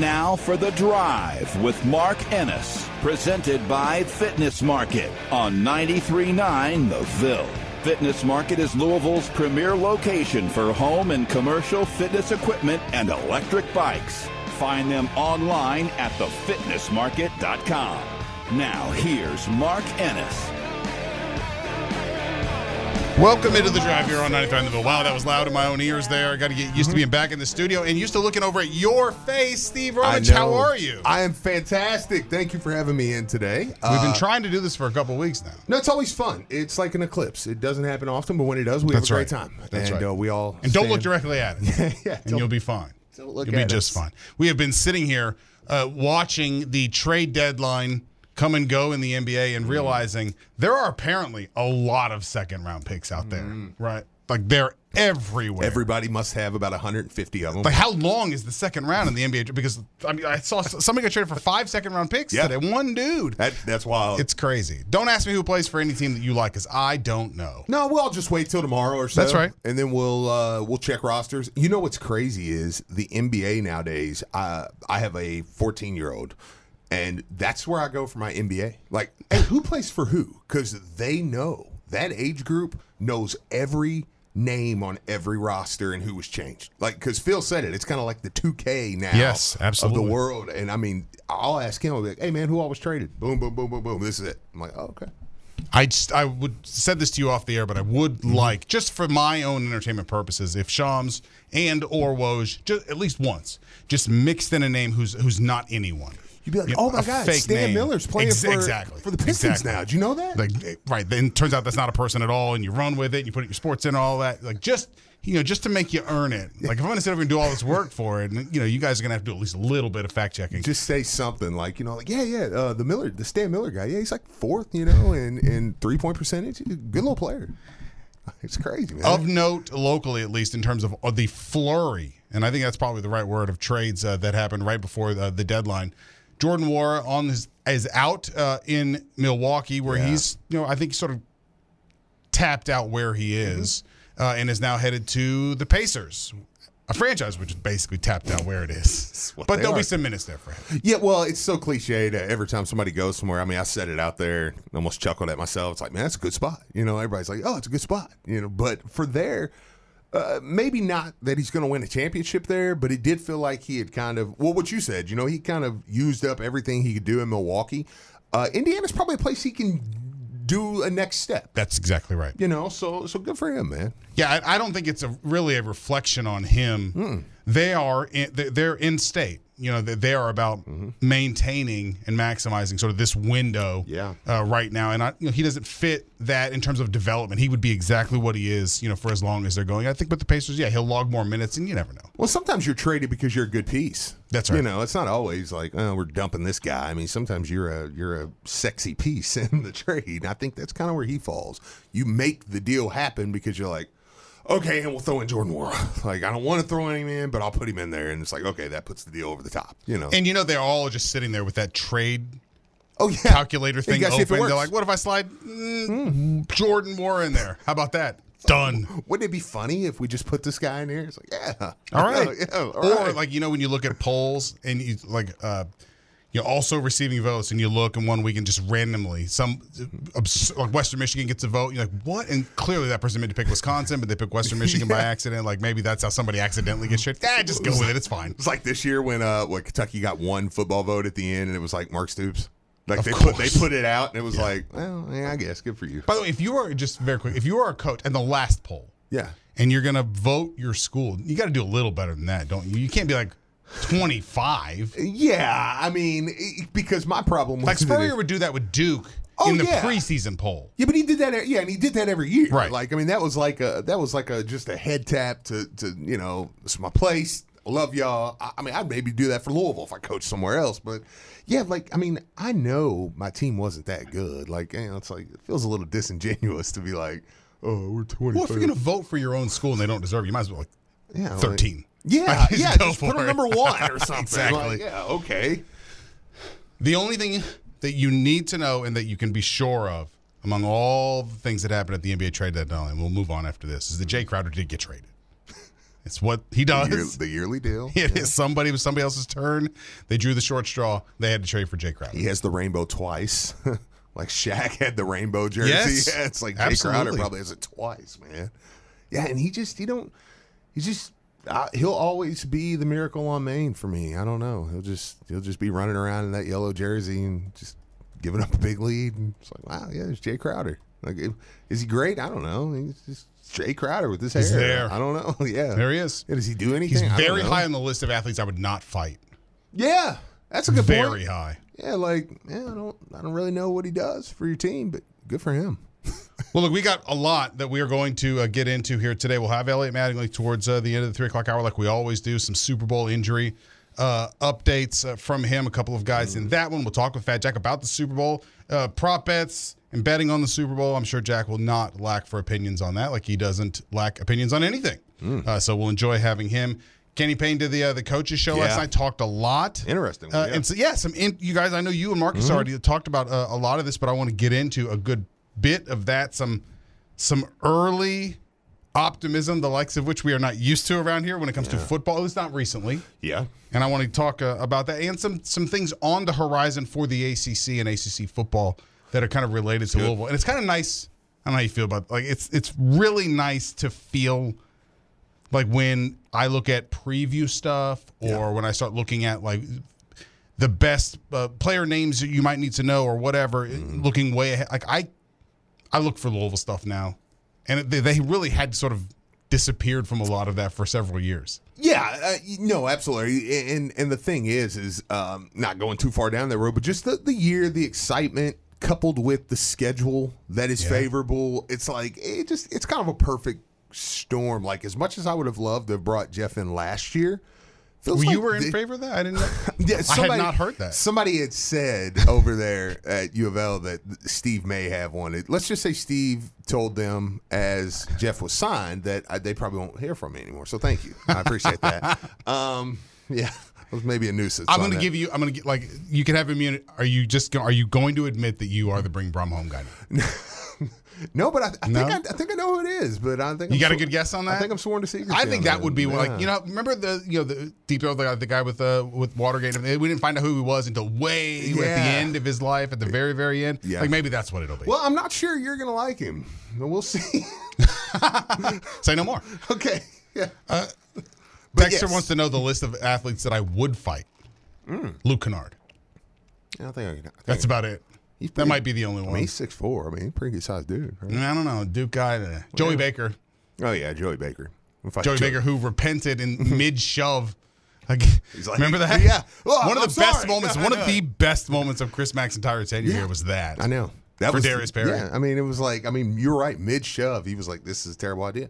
Now for The Drive with Mark Ennis, presented by Fitness Market on 93.9 The Ville. Fitness Market is Louisville's premier location for home and commercial fitness equipment and electric bikes. Find them online at thefitnessmarket.com. Now, here's Mark Ennis. Welcome into the drive here on 93 the Ville. Wow, that was loud in my own ears there. I got to get used to being back in the studio and used to looking over at your face, Steve I Roach. How are you? I am fantastic. Thank you for having me in today. We've Uh, been trying to do this for a couple weeks now. No, it's always fun. It's like an eclipse. It doesn't happen often, but when it does, we That's have a great time. That's and right. uh, we all And don't look directly at it. Yeah, and you'll be fine. don't look you'll be at just fine. We have been sitting here uh, watching the trade deadline come and go in the NBA Mm. and realizing there are apparently a lot of second round picks out there, right? Like they're everywhere. Mm. Everybody must have about 150 of them. Like how long is the second round in the NBA? Because I mean, I saw somebody got traded for five second round picks Yeah. today. One dude. that, that's wild. It's crazy. Don't ask me who plays for any team that you like, because I don't know. no, we'll all just wait till tomorrow or so. That's right. And then we'll uh, we'll check rosters. You know what's crazy is the NBA nowadays. Uh, I have a 14 year old, and that's where I go for my NBA. Like, hey, who plays for who? Because they know that age group knows every name on every roster and who was changed. Like, because Phil said it, it's kind of like the 2K now. Yes, absolutely. Of the world. And I mean, I'll ask him, I'll be like, hey, man, who all was traded? Boom, boom, boom, boom, boom. This is it. I'm like, oh, okay. I just, I would said this to you off the air, but I would Mm-hmm. like just for my own entertainment purposes, if Shams and or Woj just at least once just mixed in a name who's who's not anyone. You'd be like, oh my God, fake Stan name. Miller's playing Ex- for, exactly for the Pistons Exactly. now. Did you know that? Like eh, right, then it turns out that's not a person at all, and you run with it, and you put your sports in all that. Like just you know, just to make you earn it. Like if I'm gonna sit over and do all this work for it, and you know, you guys are gonna have to do at least a little bit of fact checking. Just say something like, you know, like, yeah, yeah, uh, the Miller, the Stan Miller guy, yeah, he's like fourth, you know, in, in three point percentage. Good little player. It's crazy, man. of note locally at least in terms of uh, the flurry and i think that's probably the right word of trades uh, that happened right before the, the deadline jordan Wara on his is out uh, in milwaukee where Yeah. he's you know i think sort of tapped out where he is uh, and is now headed to the pacers a franchise which is basically tapped out where it is but there'll be some minutes there for him yeah, well, it's so cliche that every time somebody goes somewhere, I mean, I said it out there, almost chuckled at myself. It's like, man, that's a good spot. You know, everybody's like, oh, it's a good spot. You know, but for there, uh, maybe not that he's going to win a championship there, but it did feel like he had kind of, well, what you said, you know, he kind of used up everything he could do in Milwaukee. Uh, Indiana's probably a place he can do a next step. that's exactly right You know, so so good for him, man. Yeah, I, I don't think it's a really a reflection on him. Hmm. They are in, they're in state. You know, they, they are about maintaining and maximizing sort of this window. Yeah. Uh, right now, and I, you know, he doesn't fit that in terms of development. He would be exactly what he is. You know, for as long as they're going. I think with the Pacers, yeah, he'll log more minutes, and you never know. Well, sometimes you're traded because you're a good piece. That's right. You know, it's not always like, oh, we're dumping this guy. I mean, sometimes you're a you're a sexy piece in the trade. I think that's kind of where he falls. You make the deal happen because you're like, okay, and we'll throw in Jordan Nwora. Like, I don't want to throw him in, but I'll put him in there, and it's like, okay, that puts the deal over the top. You know. And you know, they're all just sitting there with that trade oh yeah, calculator thing gotta see if it open. They're like, what if I slide mm, Jordan Moore in there? How about that? Done. Wouldn't it be funny if we just put this guy in here? It's like, yeah, All right. yeah, all or right. like you know when you look at polls and you like uh you know, also receiving votes, and you look in one week and just randomly some like Western Michigan gets a vote. You're like, what? And clearly that person meant to pick Wisconsin, but they picked Western Michigan by accident. Like maybe that's how somebody accidentally gets shit. Yeah, just go with it. It's fine. It's like this year when uh what Kentucky got one football vote at the end and it was like Mark Stoops. Like Of they put they put it out and it was like, well, yeah, I guess good for you. By the way, if you are just very quick, if you are a coach and the last poll, Yeah. and you're gonna vote your school, you got to do a little better than that, don't you? You can't be like 25. Yeah, I mean, because my problem was Like Spurrier would do that with Duke Oh, in the yeah. preseason poll. Yeah, but he did that. Yeah, and he did that every year. Right. Like, I mean, that was like a that was like a just a head tap to to you know, it's my place. Love y'all. I, I mean, I'd maybe do that for Louisville if I coached somewhere else. But yeah, like I mean, I know my team wasn't that good. Like, you know, it's like it feels a little disingenuous to be like, oh, we're twenty. Well, if you're gonna vote for your own school and they don't deserve you, you might as well like yeah, like- 13. Yeah, just yeah, just put it. number one or something. Exactly. Like, yeah, okay. The only thing that you need to know and that you can be sure of among all the things that happened at the NBA trade deadline, and we'll move on after this, is that Jae Crowder did get traded. It's what he The, year- does. the yearly deal. It is somebody was somebody else's turn. They drew the short straw. They had to trade for Jae Crowder. He has the rainbow twice. like Shaq had the rainbow jersey. Yes, Yeah, it's like Jae Crowder probably has it twice, man. Yeah, and he just he don't he just uh, he'll always be the miracle on Main for me. I don't know. He'll just he'll just be running around in that yellow jersey and just giving up a big lead. And it's like, wow, yeah, there's Jae Crowder. Like, is he great? I don't know. He's just Jae Crowder with his hair. There. I don't know. Yeah, There he is. Yeah, does he do anything? I don't very high on the list of athletes I would not fight. Yeah, that's a good point. Very high. Yeah, like yeah, I don't I don't really know what he does for your team, but good for him. Well, look, we got a lot that we are going to uh, get into here today. We'll have Elliot Mattingly towards uh, the end of the three o'clock hour, like we always do. Some Super Bowl injury uh, updates uh, from him. A couple of guys in that one. We'll talk with Fat Jack about the Super Bowl uh, prop bets and betting on the Super Bowl. I'm sure Jack will not lack for opinions on that, like he doesn't lack opinions on anything. Uh, so we'll enjoy having him. Kenny Payne did the uh, the coaches show last night. Talked a lot. Interesting, Uh, yeah. Mm-hmm. And so yeah, some in, you guys. I know you and Marcus already talked about uh, a lot of this, but I want to get into a good bit of that. Some some early optimism, the likes of which we are not used to around here when it comes to football. At least not recently. Yeah. And I want to talk uh, about that and some some things on the horizon for the ACC and ACC football that are kind of related to Louisville. And it's kind of nice. I don't know how you feel about like it's it's really nice to feel like when I look at preview stuff or when I start looking at like the best uh, player names that you might need to know or whatever, looking way ahead. Like I, I look for Louisville stuff now, and they, they really had sort of disappeared from a lot of that for several years. Yeah, uh, no, absolutely. And and the thing is, is um, not going too far down that road, but just the, the year, the excitement coupled with the schedule that is favorable. It's like it just it's kind of a perfect storm. Like as much as I would have loved to have brought Jeff in last year. Feels Well, like you were in the- favor of that. I didn't. Know. Yeah, I had not heard that. Somebody had said over there at U of L that Steve may have wanted. Let's just say Steve told them as Jeff was signed that I, they probably won't hear from me anymore. So thank you. I appreciate that. Um, yeah, it was maybe a nuisance. I'm going to give you. I'm going to get like you can have immunity. Are you just? Are you going to admit that you are the bring Brohm home guy? no, but I, I No? think I, I think I know who it is. But I think You I'm got a good guess on that? I think I'm sworn to secrecy. I think that would be Yeah. like you know. Remember the you know the deep throat the, the guy with uh, with Watergate. We didn't find out who he was until way at the end of his life, at the very very end. Yeah. Like maybe that's what it'll be. Well, I'm not sure you're going to like him. But we'll see. Say no more. okay. Yeah. Dexter yes. wants to know the list of athletes that I would fight. Luke Kennard. I don't think I. I think That's about it. He's That might be the only I mean, one. he's six four. I mean, he's a pretty good sized dude. Right? I don't know. Duke guy. uh, Joey Baker. Oh yeah, Joey Baker. We'll Joey Baker, who repented in mid shove. Like, like, remember that? yeah. Oh, one of I'm the best moments. One of the best moments of Chris Mack's entire tenure Yeah. here was that. I know. That For was Darius Perry. Yeah, I mean, it was like, I mean, you're right. Mid shove, he was like, "This is a terrible idea.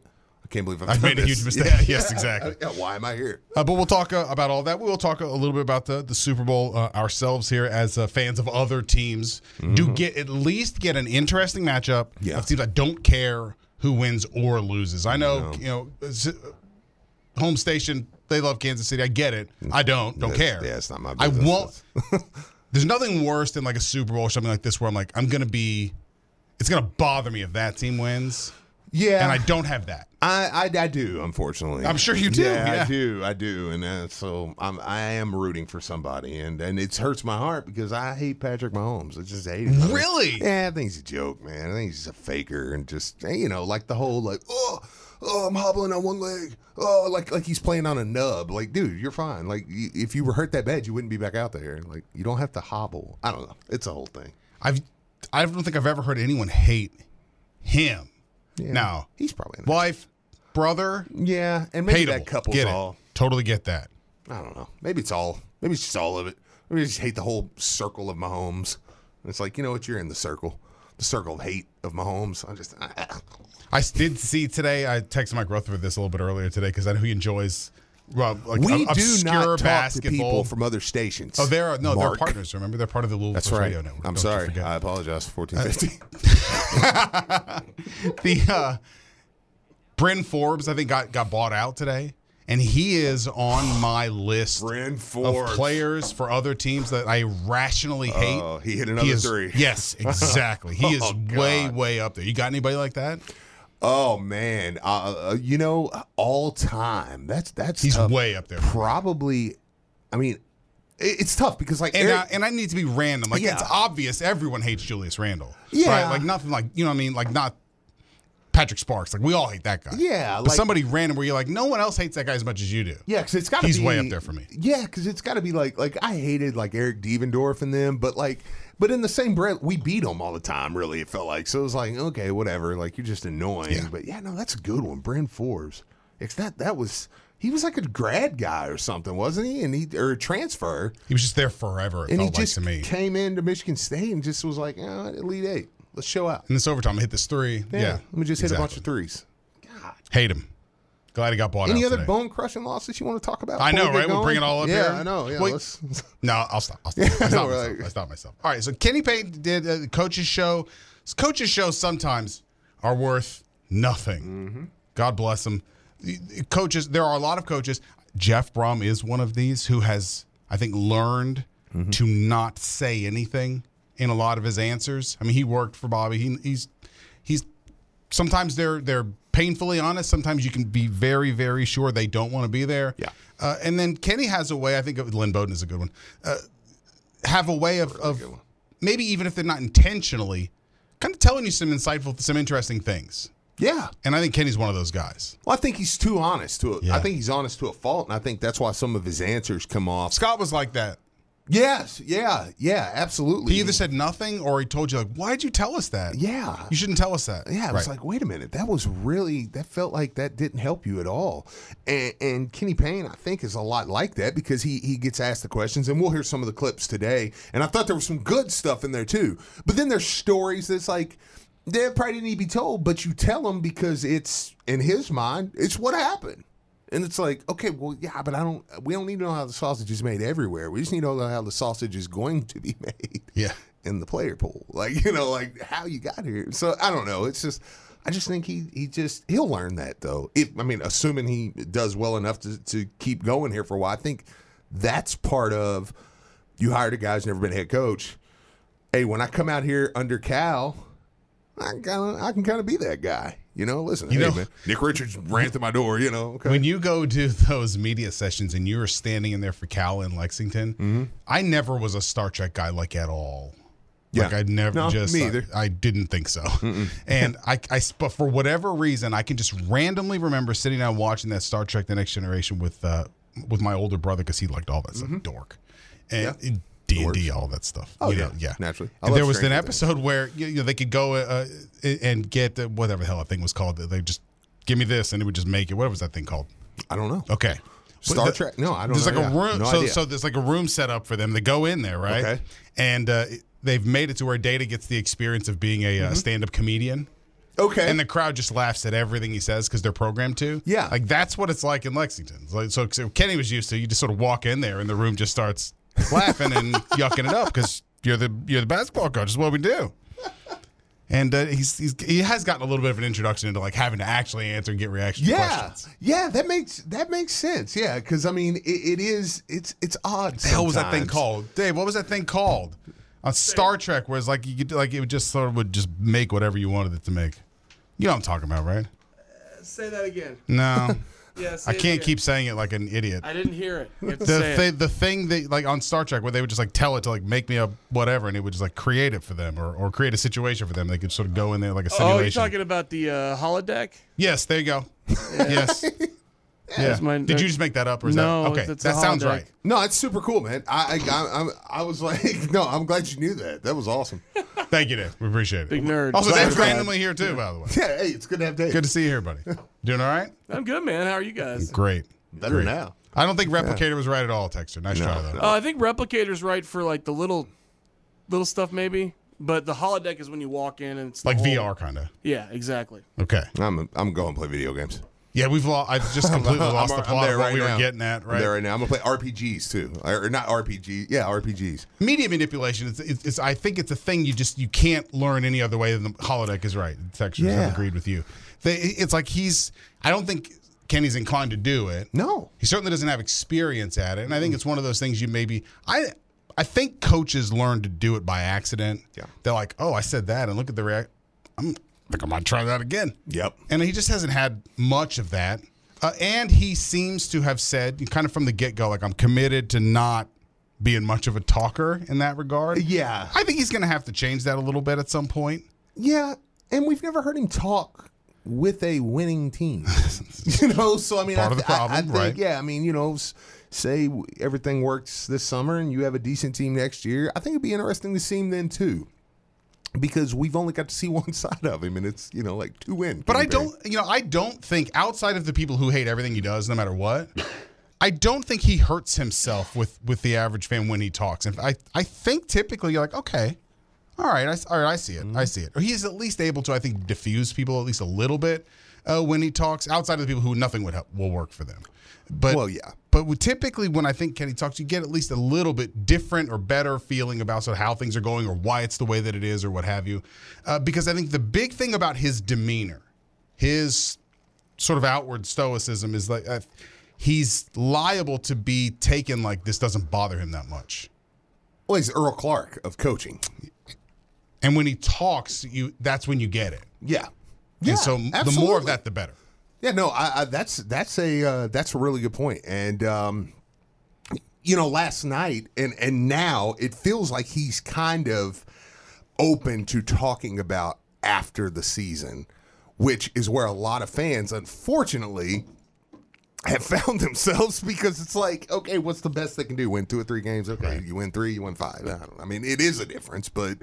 I can't believe I've, I've done made a huge mistake. Yeah, Yes, exactly. Yeah, why am I here? Uh, but we'll talk uh, about all that. We will talk a, little bit about the, the Super Bowl uh, ourselves here as uh, fans of other teams. Do get at least get an interesting matchup Yeah. of teams that don't care who wins or loses. I know, you know, home station they love Kansas City. I get it. I don't. Don't That's- care. yeah, it's not my I won't. There's nothing worse than like a Super Bowl or something like this where I'm like, I'm gonna be. It's gonna bother me if that team wins. Yeah. and I don't have that. I, I I do, unfortunately. I'm sure you do, Yeah, yeah. I do. I do, and uh, so I'm I am rooting for somebody, and and it hurts my heart because I hate Patrick Mahomes. I just hate him. Really? Yeah, I think he's a joke, man. I think he's just a faker, and just you know, like the whole like oh. Oh, I'm hobbling on one leg. Oh, like like he's playing on a nub. Like, dude, you're fine. Like, if you were hurt that bad, you wouldn't be back out there. Like, you don't have to hobble. I don't know. It's a whole thing. I've I don't think I've ever heard anyone hate him. Now, He's probably in wife, brother, Yeah, and maybe hateable. that couple's get all. it. Totally get that. I don't know. Maybe it's all. Maybe it's just all of it. Maybe I just hate the whole circle of Mahomes. It's like you know what? You're in the circle, the circle of hate of Mahomes. I just. I did see today. I texted Mike Rutherford this a little bit earlier today because I know he enjoys well, like we ob- do not talk to basketball. people from other stations. oh, they're no, Mark. they're partners. Remember, they're part of the Louisville That's right. Radio Network. I'm Don't sorry. I apologize. Fourteen fifty. the uh, Bryn Forbes, I think, got got bought out today, and he is on my list Bryn of Forbes. players for other teams that I rationally hate. Oh, he hit another is, three. Yes, exactly. He is Oh, way, way up there. You got anybody like that? Oh man, uh, uh, you know, all time. That's that's He's tough. way up there. Probably. I mean, it's tough because like And, Eric- I, and I need to be random. Like Yeah. it's obvious everyone hates Julius Randle. Yeah. Right? Like nothing like you know what I mean? Like not Patrick Sparks. Like we all hate that guy. Yeah, But like- somebody random where you're like, no one else hates that guy as much as you do. Yeah, because it's got to be. He's way up there for me. Yeah, because it's got to be like like I hated like Eric Devendorf and them, but like but in the same breath we beat them all the time. Really, it felt like so it was like okay, whatever. Like you're just annoying. Yeah. But yeah, no, that's a good one. Bryn Forbes. It's that that was he was like a grad guy or something, wasn't he? And he or a transfer, He was just there forever, it and he like just to me. came into Michigan State and just was like, oh, Elite Eight. Let's show out. And this overtime, I hit this three. Yeah. let me just hit a bunch of exactly. threes. Hate him. Glad he got bought Any out other bone crushing losses you want to talk about? I know, right? We'll bring it all up yeah, here. I know. Yeah, let's, No, I'll stop. I'll stop. I stopped we're myself. I stopped myself. All right, so Kenny Payne did a coach's show. Coaches' shows sometimes are worth nothing. Mm-hmm. God bless them. Coaches, there are a lot of coaches. Jeff Brohm is one of these who has, I think, learned Mm-hmm. to not say anything in a lot of his answers. I mean, he worked for Bobby. He, he's he's sometimes they're they're painfully honest. Sometimes you can be very very sure they don't want to be there. Yeah. Uh, and then Kenny has a way. I think Lynn Bowden is a good one. Uh, have a way of, of maybe even if they're not intentionally, kind of telling you some insightful, some interesting things. yeah. And I think Kenny's one of those guys. Well, I think he's too honest to it. Yeah. I think he's honest to a fault, and I think that's why some of his answers come off. Scott was like that. Yes, yeah, yeah, absolutely. He either said nothing or he told you like, "Why'd you tell us that? Yeah. you shouldn't tell us that." Yeah, it was Right. like, wait a minute, that was really that felt like that didn't help you at all. And, and Kenny Payne, I think, is a lot like that because he he gets asked the questions, and we'll hear some of the clips today. And I thought there was some good stuff in there too. But then there's stories that's like they probably didn't need to be told, but you tell them because it's in his mind, it's what happened. And it's like, okay, well, yeah, but I don't. We don't need to know how the sausage is made everywhere. We just need to know how the sausage is going to be made Yeah. in the player pool. Like, you know, like how you got here. So I don't know. It's just I just think he he just he'll learn that though. If I mean, assuming he does well enough to, to keep going here for a while, I think that's part of you hired a guy who's never been a head coach. Hey, when I come out here under Cal, I kind I can kind of be that guy. You know, listen, You hey know- man, Nick Richards ran through my door. You know, okay. When you go to those media sessions and you're standing in there for Cal in Lexington, Mm-hmm. I never was a Star Trek guy like at all. Yeah. Like I never No, just me I- either. I, didn't think so. and I, I but for whatever reason, I can just randomly remember sitting down watching that Star Trek: The Next Generation with uh with my older brother because he liked all that stuff, dork, and Mm-hmm. Yeah. D and D, all that stuff. Oh, you yeah. know, yeah, Naturally. And there was an Stranger Things. episode where you know, they could go uh, and get uh, whatever the hell that thing was called. They just give me this, and it would just make it. What was that thing called? I don't know. Okay. Star The- Trek? No, I don't There's know. like a room. No so, idea. so there's like a room set up for them. They go in there, right? Okay. And uh, they've made it to where Data gets the experience of being a Mm-hmm. uh, stand-up comedian. Okay. And the crowd just laughs at everything he says because they're programmed to. Yeah. like that's what it's like in Lexington. Like, so, so Kenny was used to you just sort of walk in there and the room just starts laughing and yucking it up because you're the you're the basketball coach. Is what we do. And uh, he's, he's he has gotten a little bit of an introduction into like having to actually answer and get reaction Yeah, questions. yeah, that makes that makes sense. Yeah, because I mean, it, it is it's it's odd. the hell was that thing called? Dave, what was that thing called? On Star Trek, where it's like you could like it would just sort of would just make whatever you wanted it to make. You know what I'm talking about, right? Say that again. No, Yeah, I can't keep saying it like an idiot. I didn't hear it. You have to the it. the thing that like on Star Trek where they would just like tell it to like make me a whatever and it would just like create it for them or, or create a situation for them. They could sort of go in there like a Oh, simulation. you're talking about the uh, holodeck? yes, there you go. yes. Yeah. That's my- Did you just make that up or is No, that okay? That sounds right. No, it's super cool, man. I I, I, I, I was like, no, I'm glad you knew that. That was awesome. Thank you, Dave. We appreciate it. Big nerd. Also, Sorry Dave's randomly here too, by the way. Yeah, hey, it's good to have Dave. Good to see you here, buddy. Doing all right? I'm good, man. How are you guys? Great. Better now. I don't think Replicator was right at all, Texter. Nice try, though. Oh, I think Replicator's right for like the little, little stuff maybe. But the holodeck is when you walk in and it's Like whole- VR, kind of. Yeah, exactly. Okay. I'm I'm going to play video games. Yeah, we've lost. I've just completely I'm- lost I'm the plot of what right we now. were getting at, I'm right? there right now. I'm gonna play RPGs too, or, not RPG. Yeah, RPGs. Media manipulation. It's, it's, it's. I think it's a thing you just you can't learn any other way than the holodeck is right. The textures Yeah. have agreed with you. They, it's like he's. I don't think Kenny's inclined to do it. No. he certainly doesn't have experience at it, and I think it's one of those things you maybe. I. I think coaches learn to do it by accident. Yeah. They're like, oh, I said that, and look at the react. I'm think I might try that again. Yep. And he just hasn't had much of that. Uh, and he seems to have said, kind of from the get go, like, I'm committed to not being much of a talker in that regard. Yeah. I think he's going to have to change that a little bit at some point. Yeah, and we've never heard him talk with a winning team. you know, so I mean, Part I, of the th- I- problem, I, think, right. yeah, I mean, you know, say everything works this summer and you have a decent team next year. I think it'd be interesting to see him then too, because we've only got to see one side of him, and it's you know like two win. But I don't, you know, I don't think outside of the people who hate everything he does, no matter what, I don't think he hurts himself with with the average fan when he talks. And I I think typically you're like, okay, all right, I, all right, I see it, I mm-hmm. see it. Or he's at least able to, I think, diffuse people at least a little bit uh, when he talks. Outside of the people who nothing would help, will work for them. But Well, yeah. But typically, when I think Kenny talks, you get at least a little bit different or better feeling about sort of how things are going or why it's the way that it is or what have you. Uh, because I think the big thing about his demeanor, his sort of outward stoicism, is like uh, he's liable to be taken like this doesn't bother him that much. Well, he's Earl Clark of coaching. And when he talks, you that's when you get it. Yeah, and so the more of that, the better. Yeah, no, I, I, that's that's a uh, that's a really good point. And um, you know, last night and and now it feels like he's kind of open to talking about after the season, which is where a lot of fans, unfortunately, have found themselves because it's like, okay, what's the best they can do? Win two or three games? Okay, you win three, you win five. I, don't. I mean, it is a difference, but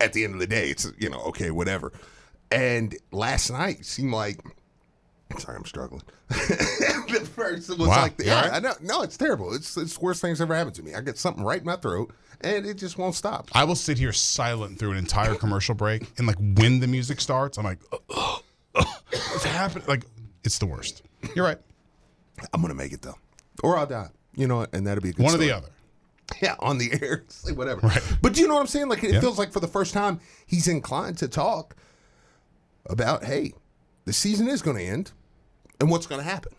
at the end of the day, it's you know, okay, whatever. And last night seemed like sorry, I'm struggling. the first was Wow, like, you yeah, right? I know, no, it's terrible. It's it's the worst thing that's ever happened to me. I get something right in my throat, and it just won't stop. I will sit here silent through an entire commercial break, and like when the music starts, I'm like, "Ugh, ugh, what's happening? Like it's the worst. You're right. I'm gonna make it though, or I'll die. You know, what? and that'll be a good One or the other. Yeah, on the air, say whatever. Right. But do you know what I'm saying? Like it Yeah. feels like for the first time he's inclined to talk about, hey, the season is going to end, and what's going to happen,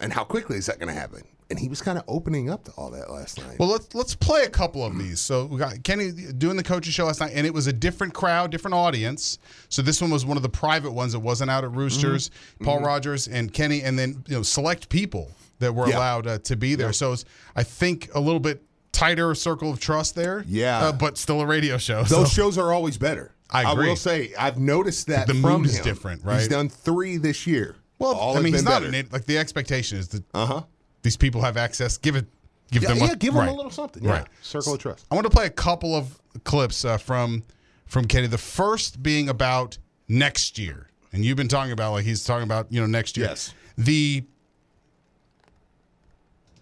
and how quickly is that going to happen? And he was kind of opening up to all that last night. Well, let's let's play a couple of these. So we got Kenny doing the coaching show last night, and it was a different crowd, different audience. So this one was one of the private ones. that wasn't out at Roosters. Paul Rogers and Kenny, and then you know select people that were Yeah. allowed uh, to be there. So it's I think a little bit tighter circle of trust there. Yeah. uh, but still a radio show. Those so. shows are always better. I agree. will say I've noticed that The from mood is him. different, right? He's done three this year. Well, All I mean, he's not better. an. Like the expectation is that Uh-huh. these people have access. Give it, give Yeah, them, yeah, a, give right. a little something. Yeah. Right. Circle of trust. I want to play a couple of clips uh, from from Kenny. The first being about next year, and you've been talking about like he's talking about you know next year. Yes. The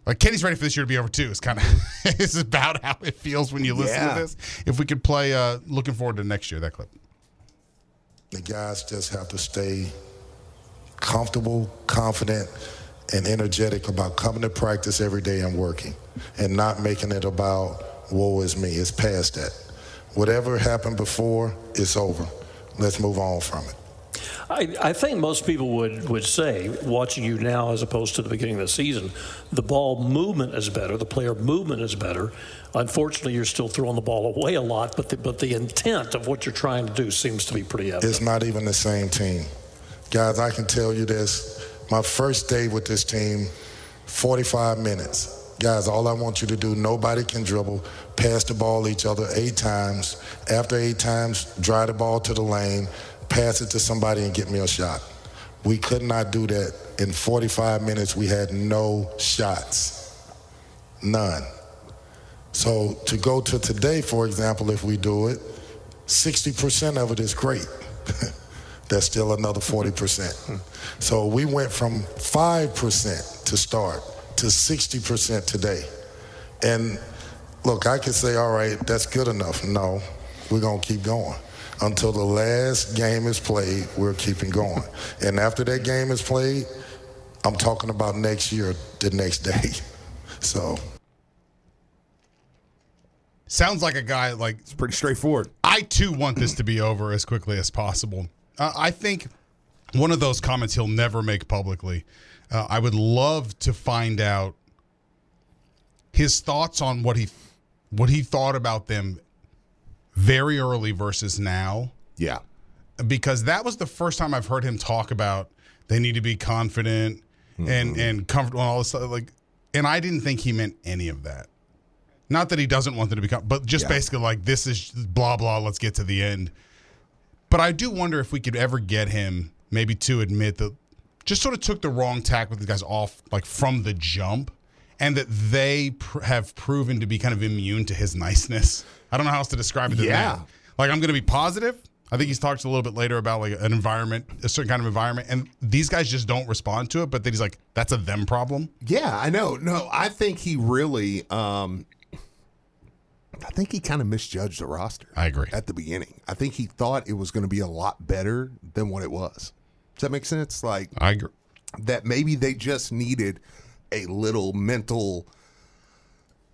like Kenny's ready for this year to be over too. It's kind of it's about how it feels when you listen Yeah. to this. If we could play, uh, looking forward to next year. That clip. The guys just have to stay comfortable, confident, and energetic about coming to practice every day and working and not making it about woe is me. It's past that. Whatever happened before, it's over. Let's move on from it. I, I think most people would, would say, watching you now as opposed to the beginning of the season, the ball movement is better, the player movement is better. Unfortunately, you're still throwing the ball away a lot, but the, but the intent of what you're trying to do seems to be pretty evident. It's not even the same team. Guys, I can tell you this. My first day with this team, 45 minutes. Guys, all I want you to do, nobody can dribble, pass the ball each other eight times. After eight times, drive the ball to the lane, pass it to somebody and get me a shot. We could not do that. In 45 minutes, we had no shots. None. So to go to today, for example, if we do it, 60% of it is great. That's still another 40%. So we went from 5% to start to 60% today. And look, I could say, all right, that's good enough. No, we're going to keep going. Until the last game is played, we're keeping going. and after that game is played, I'm talking about next year, the next day. So. Sounds like a guy like It's pretty straightforward. I too want this to be over as quickly as possible. Uh, I think one of those comments he'll never make publicly. Uh, I would love to find out his thoughts on what he what he thought about them very early versus now, Yeah. because that was the first time I've heard him talk about they need to be confident and mm-hmm. and comfortable and all this stuff. Like, and I didn't think he meant any of that. Not that he doesn't want them to become, but just Yeah. basically like this is blah blah. Let's get to the end. But I do wonder if we could ever get him maybe to admit that just sort of took the wrong tack with the guys off like from the jump, and that they pr- have proven to be kind of immune to his niceness. I don't know how else to describe it. Than Yeah. that. like I'm going to be positive. I think he's talked a little bit later about like an environment, a certain kind of environment, and these guys just don't respond to it. But then he's like, "That's a them problem." Yeah, I know. No, I think he really um I think he kind of misjudged the roster. I agree. At the beginning. I think he thought it was going to be a lot better than what it was. Does that make sense? Like I agree. that maybe they just needed a little mental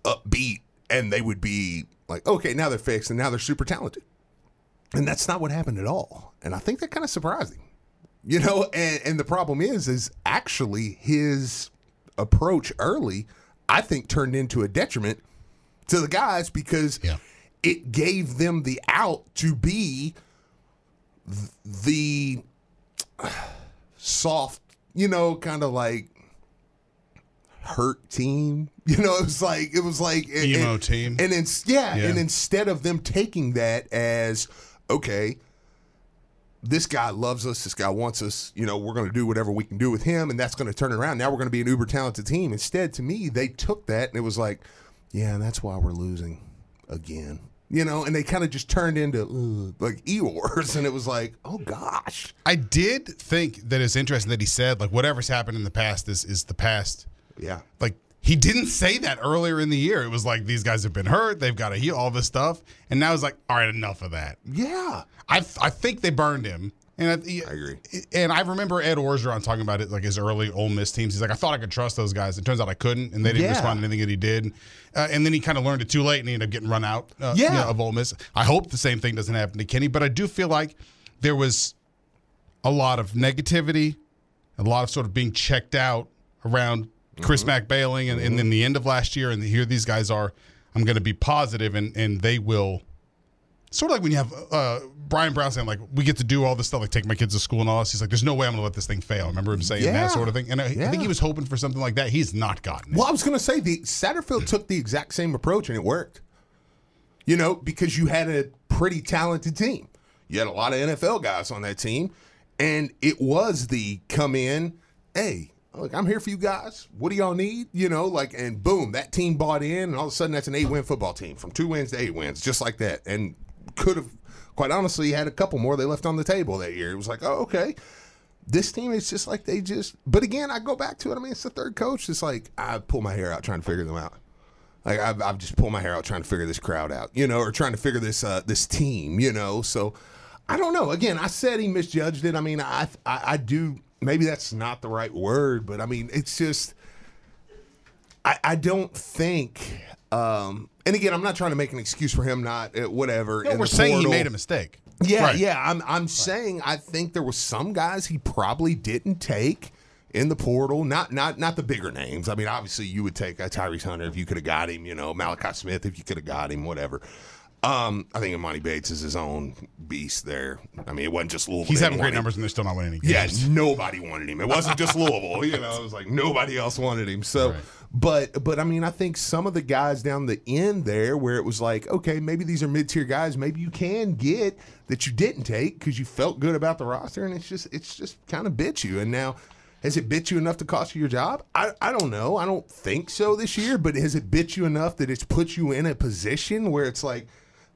upbeat and they would be like, okay, now they're fixed and now they're super talented. And that's not what happened at all. And I think that kind of surprised him. You know, and, and the problem is, is actually his approach early, I think turned into a detriment to the guys because Yeah. it gave them the out to be the soft, you know, kind of like hurt team. You know, it was like it was like and- Emo and- team. And in, yeah, Yeah. and instead of them taking that as okay, this guy loves us, this guy wants us, you know, we're going to do whatever we can do with him and that's going to turn around. Now we're going to be an uber talented team. Instead, to me, they took that and it was like, yeah, that's why we're losing again. You know, and they kind of just turned into like Eeyores, and it was like, oh gosh, I did think that it's interesting that he said like whatever's happened in the past is is the past. Yeah, Like he didn't say that earlier in the year. It was like these guys have been hurt, they've got to heal all this stuff, and now it's like all right, enough of that. yeah, I I think they burned him. And I, I agree. And I remember Ed Orgeron talking about it, like his early Ole Miss teams. He's like, I thought I could trust those guys. It turns out I couldn't, and they didn't Yeah. respond to anything that he did. Uh, and then he kind of learned it too late, and he ended up getting run out. Uh, Yeah. you know, of Ole Miss. I hope the same thing doesn't happen to Kenny, but I do feel like there was a lot of negativity, a lot of sort of being checked out around Chris Mack bailing, and, and then the end of last year, and here these guys are. I'm going to be positive, and and they will sort of like when you have uh, Brian Brown saying like we get to do all this stuff like take my kids to school and all this. He's like, there's no way I'm gonna let this thing fail. Remember him saying Yeah. that sort of thing, and I, I think he was hoping for something like that. He's not gotten it. Well, I was going to say the Satterfield took the exact same approach and it worked. You know, because you had a pretty talented team. You had a lot of NFL guys on that team, and it was the come in, hey, look, I'm here for you guys. What do y'all need? You know, like, and boom, that team bought in, and all of a sudden that's an eight win football team from two wins to eight wins, just like that. And could have, quite honestly, had a couple more they left on the table that year. It was like, oh, okay this team is just like they just but again i go back to it i mean it's the third coach it's like i pull my hair out trying to figure them out like i've, I've just pulled my hair out trying to figure this crowd out you know or trying to figure this uh this team you know so i don't know again i said he misjudged it i mean i i, I do maybe that's not the right word but i mean it's just i i don't think um and again i'm not trying to make an excuse for him not uh, whatever No, we're saying he made a mistake. Yeah, Right. yeah. I'm I'm saying I think there was some guys he probably didn't take in the portal. Not not not the bigger names. I mean, obviously you would take a Tyrese Hunter if you could have got him. You know, Malachi Smith if you could have got him. Whatever. Um, I think Emoni Bates is his own beast there. I mean, it wasn't just Louisville. He's They having great wanted- numbers and they're still not winning any Yeah, nobody wanted him. It wasn't just Louisville. You know, it was like nobody else wanted him. So, Right. but but I mean, I think some of the guys down the end there, where it was like, okay, maybe these are mid tier guys. Maybe you can get that you didn't take because you felt good about the roster, and it's just it's just kind of bit you. And now. Has it bit you enough to cost you your job? I, I don't know. I don't think so this year, but has it bit you enough that it's put you in a position where it's like,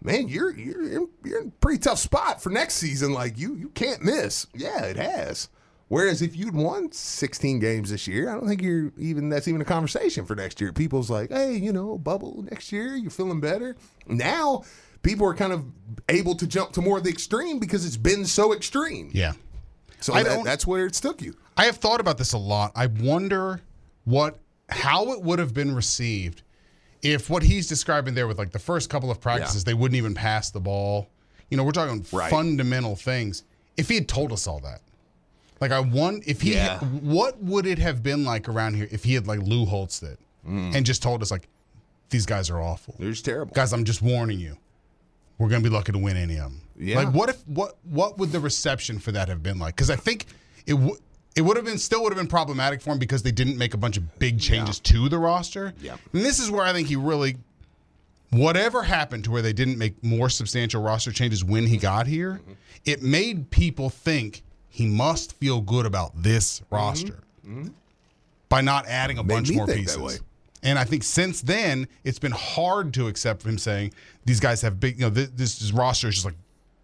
man, you're you're in, you're in a pretty tough spot for next season. Like you you can't miss. Yeah, it has. Whereas if you'd won 16 games this year, I don't think you're even that's even a conversation for next year. People's like, hey, you know, bubble next year, you're feeling better. Now people are kind of able to jump to more of the extreme because it's been so extreme. Yeah. So I that, don't- that's where it's took you. I have thought about this a lot. I wonder what how it would have been received if what he's describing there with like the first couple of practices they wouldn't even pass the ball. You know, we're talking Right. fundamental things. If he had told us all that. Like I want, if he Yeah. what would it have been like around here if he had like Lou Holtz it mm. and just told us like these guys are awful. They're just terrible. Guys, I'm just warning you. We're gonna be lucky to win any of them. Yeah. Like, what if what what would the reception for that have been like? Because I think it would it would have been still would have been problematic for him because they didn't make a bunch of big changes to the roster. Yeah. And this is where I think he really whatever happened to where they didn't make more substantial roster changes when he got here, Mm-hmm. it made people think he must feel good about this roster by not adding a Mm-hmm. Made bunch more pieces. And I think since then, it's been hard to accept him saying these guys have big, you know, this, this roster is just like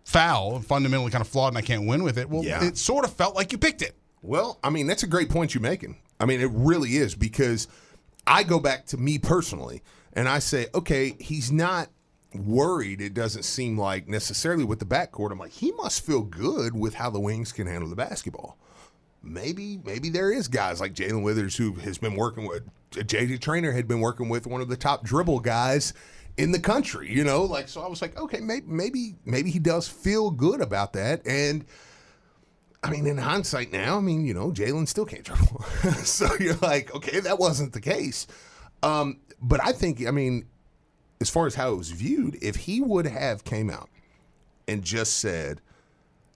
foul and fundamentally kind of flawed and I can't win with it. Well, Yeah. it sort of felt like you picked it. Well, I mean, that's a great point you're making. I mean, it really is because I go back to me personally and I say, okay, he's not worried, it doesn't seem like necessarily with the backcourt. I'm like, he must feel good with how the wings can handle the basketball. Maybe, maybe there is guys like Jae'Lyn Withers who has been working with JJ Traynor had been working with one of the top dribble guys in the country, you know, like so I was like, okay, maybe maybe maybe he does feel good about that. And I mean, in hindsight now, I mean, you know, Jae'Lyn still can't dribble. so you're like, okay, that wasn't the case. Um, but I think, I mean, as far as how it was viewed, if he would have came out and just said,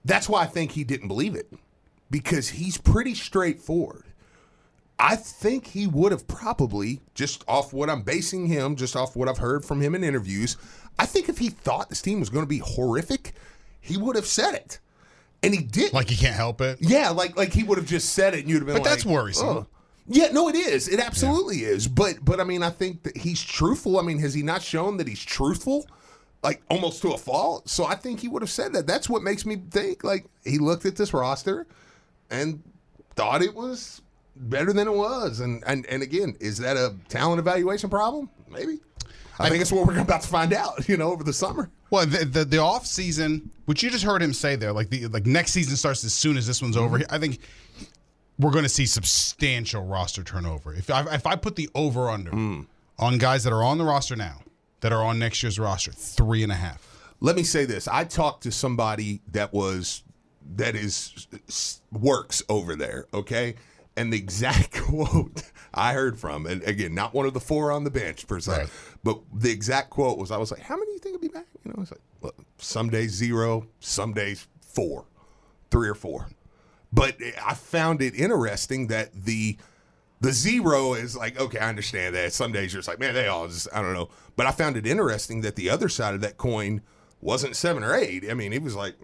that's why I think he didn't believe it because he's pretty straightforward. I think he would have probably, just off what I'm basing him, just off what I've heard from him in interviews, I think if he thought this team was going to be horrific, he would have said it. And he didn't. Like he can't help it. Yeah, like like he would have just said it, and you'd have been But like, that's worrisome. "Oh." Yeah, no, it is. It absolutely is. But but I mean, I think that he's truthful. I mean, has he not shown that he's truthful? Like almost to a fault. So I think he would have said that. That's what makes me think like he looked at this roster and thought it was better than it was. And and and again, is that a talent evaluation problem? Maybe. I think it's what we're about to find out. You know, over the summer. Well, the, the the off season, which you just heard him say there, like the like next season starts as soon as this one's over. Mm-hmm. I think we're going to see substantial roster turnover. If I if I put the over under mm. on guys that are on the roster now that are on next year's roster, three and a half. let me say this i talked to somebody that was that is works over there okay and the exact quote i heard from and again not one of the four on the bench per se Right. but the exact quote was i was like how many do you think will be back you know it's like well, some days zero some days four three or four but i found it interesting that the the zero is like, okay, I understand that. Some days you're just like, man, they all just, I don't know. But I found it interesting that the other side of that coin wasn't seven or eight. I mean, it was like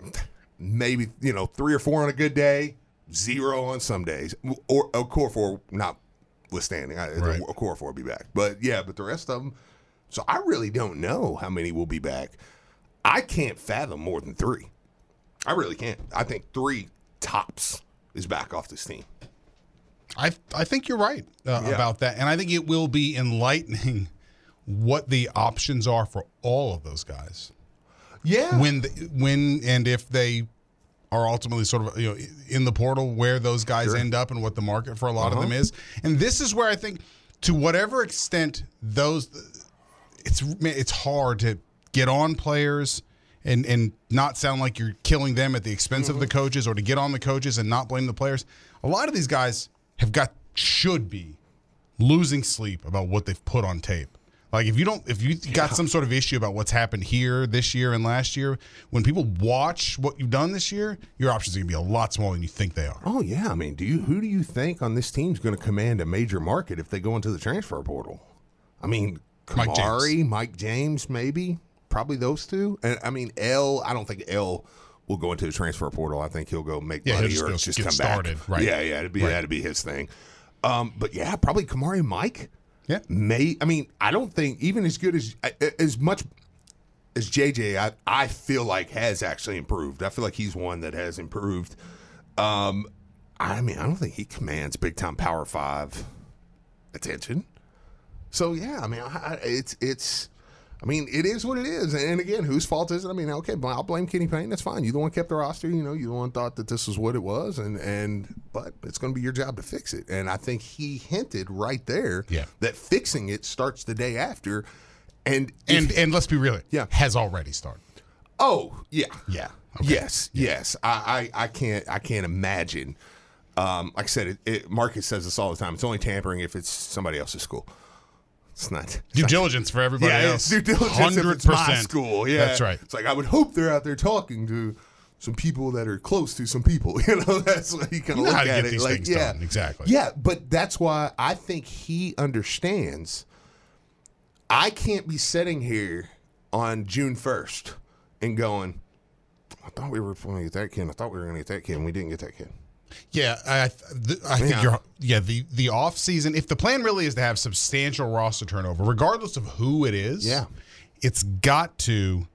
maybe, you know, three or four on a good day, zero on some days. Or a core four notwithstanding. I, Right. A core four will be back. But yeah, but the rest of them. So I really don't know how many will be back. I can't fathom more than three. I really can't. I think three tops is back off this team. I I think you're right uh, Yeah. about that, and I think it will be enlightening what the options are for all of those guys Yeah. when the, when and if they are ultimately sort of you know in the portal where those guys end up and what the market for a lot of them is. And this is where I think to whatever extent those it's it's hard to get on players and and not sound like you're killing them at the expense of the Mm-hmm. coaches or to get on the coaches and not blame the players. A lot of these guys have got should be losing sleep about what they've put on tape. Like if you don't if you got some sort of issue about what's happened here this year and last year, when people watch what you've done this year, your options are going to be a lot smaller than you think they are. Oh yeah, I mean, do you who do you think on this team is going to command a major market if they go into the transfer portal? I mean, Mike Kamari, James. Mike James, maybe, probably those two. And I mean, L. I don't think L will go into the transfer portal. I think he'll go make Yeah, money just or just get come started, back. right. Yeah, yeah, it'd be Right. that'd be his thing. Um, but yeah, probably Kamari, Mike. Yeah. May I mean, I don't think even as good as as much as JJ, I, I feel like has actually improved. I feel like he's one that has improved. Um, I mean, I don't think he commands big time Power Five attention. So yeah, I mean, I, it's it's. I mean, it is what it is. And again, whose fault is it? I mean, okay, I'll blame Kenny Payne. That's fine. You the one kept the roster. You know, you the one thought that this was what it was, and and but it's going to be your job to fix it. And I think he hinted right there Yeah. that fixing it starts the day after. And if- And and let's be real, Yeah. has already started. oh yeah, Yeah. Yes, yes. I, I, I can't I can't imagine. Um, like I said, it, it, Marcus says this all the time. It's only tampering if it's somebody else's school. It's not it's Due not- diligence for everybody yeah, else. it's due diligence if it's my school. Yeah, That's right. It's like I would hope they're out there talking to some people that are close to some people. You know, that's what you kind of look how to at get it. these like, yeah, done. Exactly. Yeah, but that's why I think he understands. I can't be sitting here on June first and going. I thought we were going to get that kid. I thought we were going to get that kid, and we didn't get that kid. Yeah, I, th- I think Yeah. you're. Yeah, the the off season. If the plan really is to have substantial roster turnover, regardless of who it is, Yeah. it's got to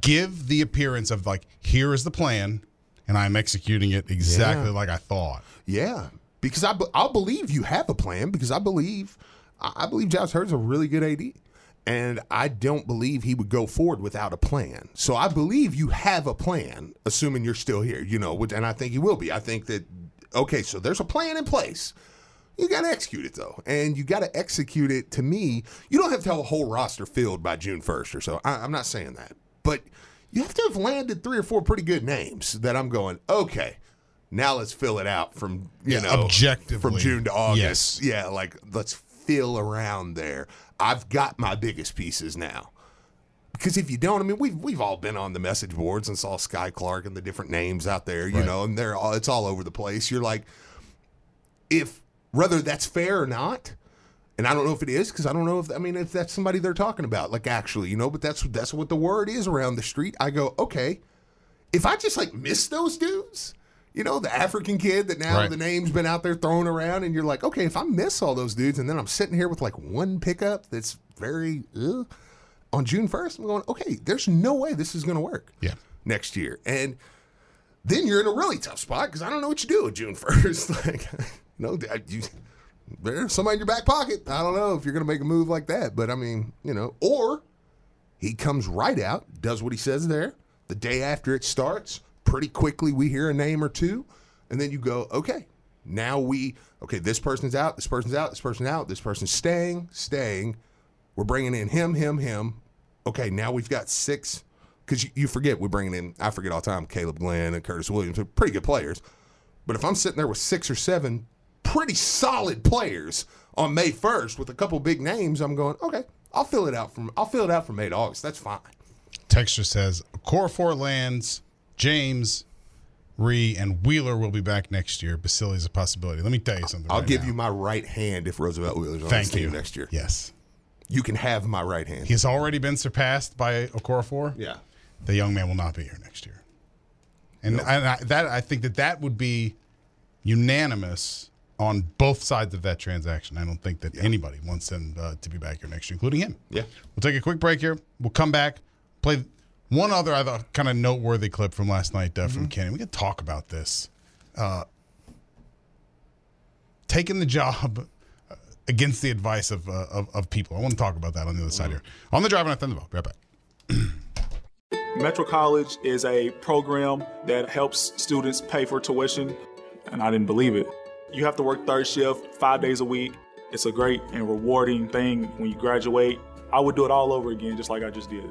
give the appearance of like here is the plan, and I'm executing it exactly Yeah. like I thought. Yeah, because I I'll believe you have a plan because I believe I I believe Josh Heird's a really good AD, and I don't believe he would go forward without a plan. So I believe you have a plan, assuming you're still here. You know, and I think you will be. I think that okay, so there's a plan in place. You got to execute it though, and you got to execute it. To me, you don't have to have a whole roster filled by June first or so. I, I'm not saying that, but you have to have landed three or four pretty good names that I'm going. Okay, now let's fill it out from you Yeah, know objectively, from June to August. yes. Yeah, like let's fill around there. I've got my biggest pieces now. Because if you don't, I mean, we've we've all been on the message boards and saw Skyy Clark and the different names out there, you Right. know, and they're all it's all over the place. You're like, if whether that's fair or not, and I don't know if it is because I don't know if I mean if that's somebody they're talking about, like actually, you know, but that's that's what the word is around the street. I go, okay, if I just like miss those dudes, you know, the African kid that now Right. the name's been out there thrown around, and you're like, okay, if I miss all those dudes, and then I'm sitting here with like one pickup that's very ugh, on June first, I'm going, okay, there's no way this is going to work. Yeah. next year, and then you're in a really tough spot because I don't know what you do with June first. like, no, you, there's somebody in your back pocket. I don't know if you're going to make a move like that, but I mean, you know, or he comes right out, does what he says there. The day after it starts, pretty quickly we hear a name or two, and then you go, okay, now we, okay, this person's out, this person's out, this person's out, this person's staying, staying. We're bringing in him, him, him. Okay, now we've got six. Because you, you forget, we're bringing in, I forget all the time, Kaleb Glenn and Curtis Williams, pretty good players. But if I'm sitting there with six or seven pretty solid players on May 1st with a couple big names, I'm going, okay, I'll fill it out from I'll fill it out from May to August. That's fine. Texture says Core Four lands, James, Ree, and Wheeler will be back next year. Basili's a possibility. Let me tell you something. I'll right give now. you my right hand if Roosevelt Wheeler's on Thank this team next year. Yes, You can have my right hand. he's already been surpassed by Okorafor. yeah. the young man will not be here next year. And I, I, that I think that that would be unanimous on both sides of that transaction. I don't think that anybody wants him uh, to be back here next year, including him. Yeah. We'll take a quick break here. We'll come back, play one other I thought kind of noteworthy clip from last night uh, Mm-hmm. from Kenny. We can talk about this. Uh, taking the job uh, against the advice of, uh, of of people. I want to talk about that on the other side here. On the drive and I Thunderbolt. Be right back. Metro College is a program that helps students pay for tuition, and I didn't believe it. You have to work third shift five days a week. It's a great and rewarding thing when you graduate. I would do it all over again, just like I just did.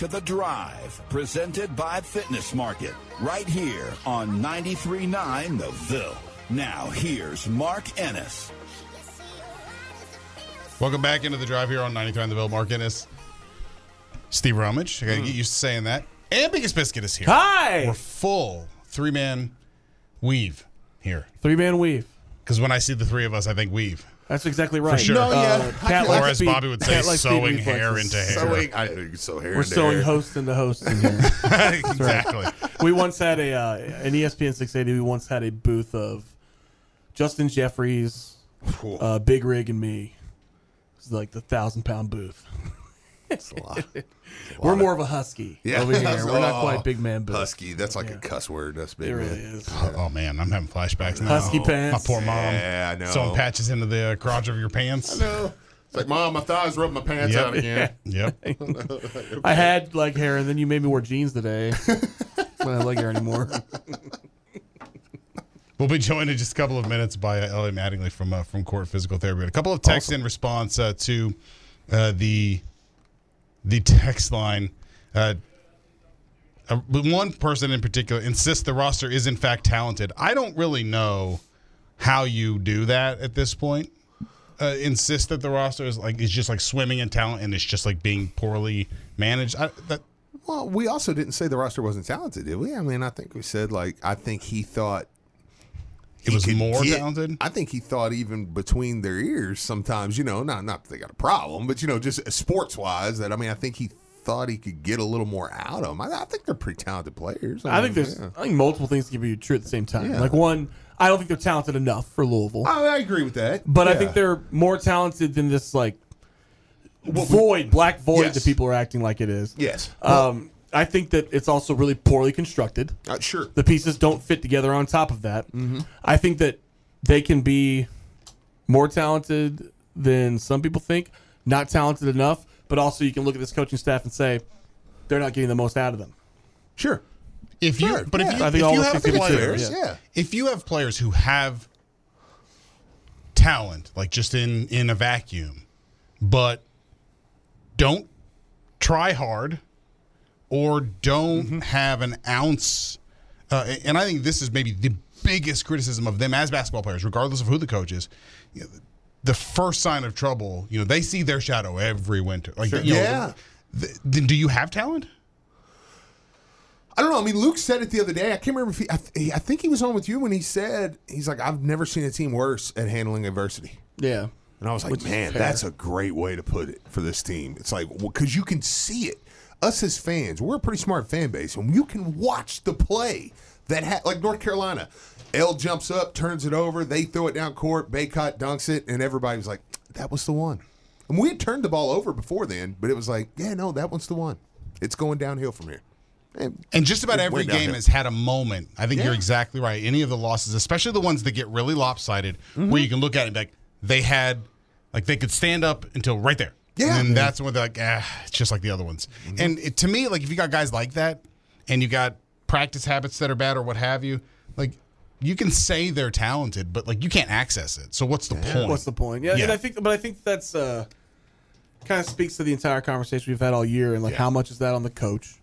to The Drive, presented by Fitness Market, right here on 93.9 The Ville. Now, here's Mark Ennis. Welcome back into the drive here on 93 on the Bill. Mark Ennis. Steve Rumage. I gotta hmm. get used to saying that. And Biggest Biscuit is here. Hi. We're full three man weave here. Three man weave. Because when I see the three of us, I think weave. That's exactly right. For sure. No, yeah. Uh, cat Or as Bobby would say, cat like sewing hair into hair. Sewing, I think so hair We're into sewing hair. host into hosts in here. exactly. we once had a uh, an ESPN 680. We once had a booth of Justin Jeffries, uh, Big Rig, and me. It's like the thousand pound booth. That's a lot. We're more of a husky Yeah. over here. We're not quite big man booth. Husky. That's like a cuss word. That's big. It really man. is. Oh, oh, man, I'm having flashbacks now. Husky pants. My poor mom. Yeah, I know. Sewing patches into the crotch of your pants. I know. It's like, Mom, my thighs rubbing my pants Yep. out again. Yep. I had like hair, and then you made me wear jeans today. I don't have leg hair anymore. We'll be joined in just a couple of minutes by uh, Elliot Mattingly from uh, from KORT Physical Therapy. A couple of texts in response uh, to uh, the the text line. Uh, uh, one person in particular insists the roster is in fact talented. I don't really know how you do that at this point. Uh, insist that the roster is like is just like swimming in talent and it's just like being poorly managed. I, that Well, we also didn't say the roster wasn't talented, did we? I mean, I think we said like I think he thought it he was more get- talented. I think he thought even between their ears sometimes, you know, not not that they got a problem, but you know, just sports wise, that I mean, I think he thought he could get a little more out of them. I, I think they're pretty talented players. I think mean, there's yeah. I think multiple things can be true at the same time. Yeah. Like one, I don't think they're talented enough for Louisville, I, I agree with that, but I think they're more talented than this like void, black void Yes. that people are acting like it is. yes, Um, I think that it's also really poorly constructed. uh, sure. The pieces don't fit together. On top of that, I think that they can be more talented than some people think. Not talented enough, but also you can look at this coaching staff and say they're not getting the most out of them. Sure. If you, Sure, but yeah. if you, I think if all you have things can be true, players, yeah. Yeah. if you have players who have talent, like just in in a vacuum, but don't try hard or don't Mm-hmm. have an ounce, uh, and I think this is maybe the biggest criticism of them as basketball players, regardless of who the coach is. You know, the first sign of trouble, you know, they see their shadow every winter. Like, you know, Yeah. th- then do you have talent? I don't know. I mean, Luke said it the other day. I can't remember if he. I, th- I think he was on with you when he said he's like, "I've never seen a team worse at handling adversity." Yeah. And I was like, Which man, that's a great way to put it for this team. It's like, because you can see it. Us as fans, we're a pretty smart fan base, and you can watch the play that, ha- like North Carolina. El jumps up, turns it over, they throw it down court, Bacot dunks it, and everybody was like, that was the one. And we had turned the ball over before then, but it was like, yeah, no, that one's the one. It's going downhill from here. And, And just about every game downhill. has had a moment. I think you're exactly right. Any of the losses, especially the ones that get really lopsided, where mm-hmm. you can look at it like, they had, like, they could stand up until right there. Yeah. And that's when they're like, ah, it's just like the other ones. And it, to me, like, if you got guys like that and you got practice habits that are bad or what have you, like, you can say they're talented, but, like, you can't access it. So what's the point? What's the point? Yeah, Yeah. and I think, but I think that's uh, kind of speaks to the entire conversation we've had all year, and like how much is that on the coach?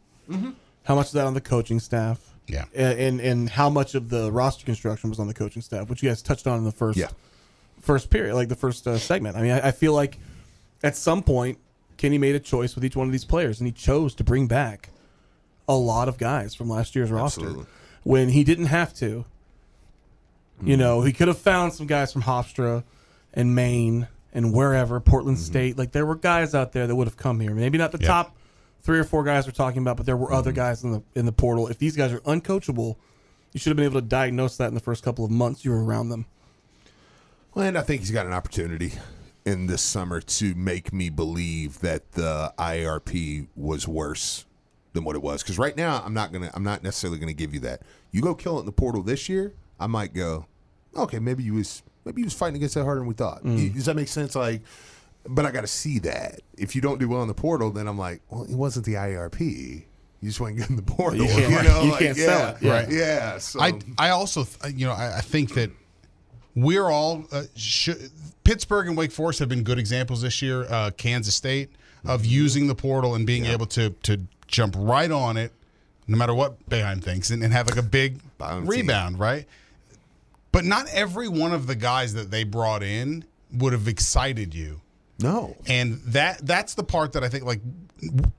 How much is that on the coaching staff? Yeah. and, and and how much of the roster construction was on the coaching staff, which you guys touched on in the first Yeah. first period, like the first uh, segment. I mean, I, I feel like at some point Kenny made a choice with each one of these players, and he chose to bring back a lot of guys from last year's roster when he didn't have to. You hmm. know, he could have found some guys from Hofstra and Maine and wherever, Portland mm-hmm. State. Like there were guys out there that would have come here. Maybe not the Yeah. top three or four guys we're talking about, but there were other mm-hmm. guys in the in the portal. If these guys are uncoachable, you should have been able to diagnose that in the first couple of months you were around them. Well, and I think he's got an opportunity in this summer to make me believe that the IRP was worse than what it was. Because right now, I'm not gonna, I'm not necessarily gonna give you that. You go kill it in the portal this year, I might go, okay, maybe you was, maybe you was fighting against that harder than we thought. Mm. Does that make sense? Like, but I got to see that. If you don't do well in the portal, then I'm like, well, it wasn't the IRP. You just went good in the portal. You can't- know, you like, can't yeah, sell it. Yeah. Right. Yeah. So I I also th- you know I, I think that we're all uh, sh- Pittsburgh and Wake Forest have been good examples this year. Uh, Kansas State of using the portal and being able to to jump right on it, no matter what Boeheim thinks, and, and have like a big Bouncy. rebound, right? But not every one of the guys that they brought in would have excited you. no. And that that's the part that I think like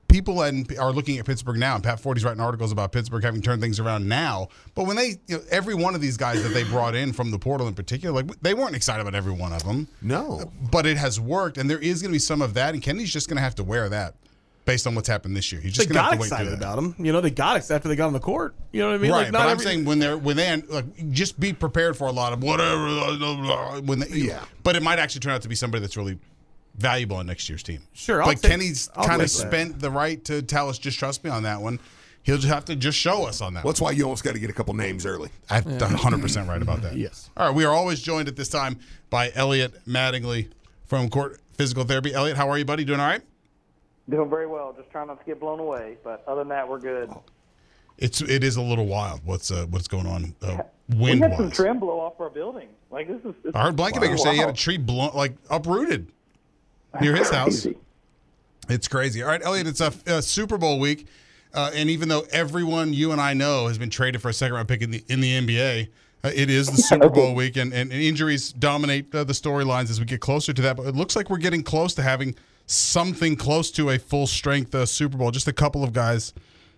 people and are looking at Pittsburgh now, and Pat Forde's writing articles about Pittsburgh having turned things around now. But when they, you know, every one of these guys that they brought in from the portal in particular, like they weren't excited about every one of them. No. But it has worked, and there is going to be some of that, and Kennedy's just going to have to wear that based on what's happened this year. He's They just going to got have to excited through that. about him. You know, they got excited after they got on the court. You know what I mean? Right, Like, but I'm every- saying when they're when they like just be prepared for a lot of whatever when they, Yeah. But it might actually turn out to be somebody that's really valuable on next year's team. Sure, I'll but take- Kenny's kind of take that. spent the right to tell us just trust me on that one. He'll just have to just show us on that. Well, that's why you almost got to get a couple names early. I'm 100 percent right about that. Yes. All right, we are always joined at this time by Elliot Mattingly from KORT Physical Therapy. Elliot, how are you, buddy? Doing all right? Doing very well. Just trying not to get blown away. But other than that, we're good. It's it is a little wild. What's uh, what's going on uh, We had some wise? trim blow off our building. Like this is. This I heard Blankenbaker say he had a tree blown, like uprooted near his house. It's crazy. All right, Elliot, it's a, a Super Bowl week, uh, and even though everyone you and I know has been traded for a second round pick in the in the NBA, uh, it is the Super Bowl week, and, and, injuries dominate uh, the storylines as we get closer to that. But it looks like we're getting close to having something close to a full strength uh, Super Bowl. Just a couple of guys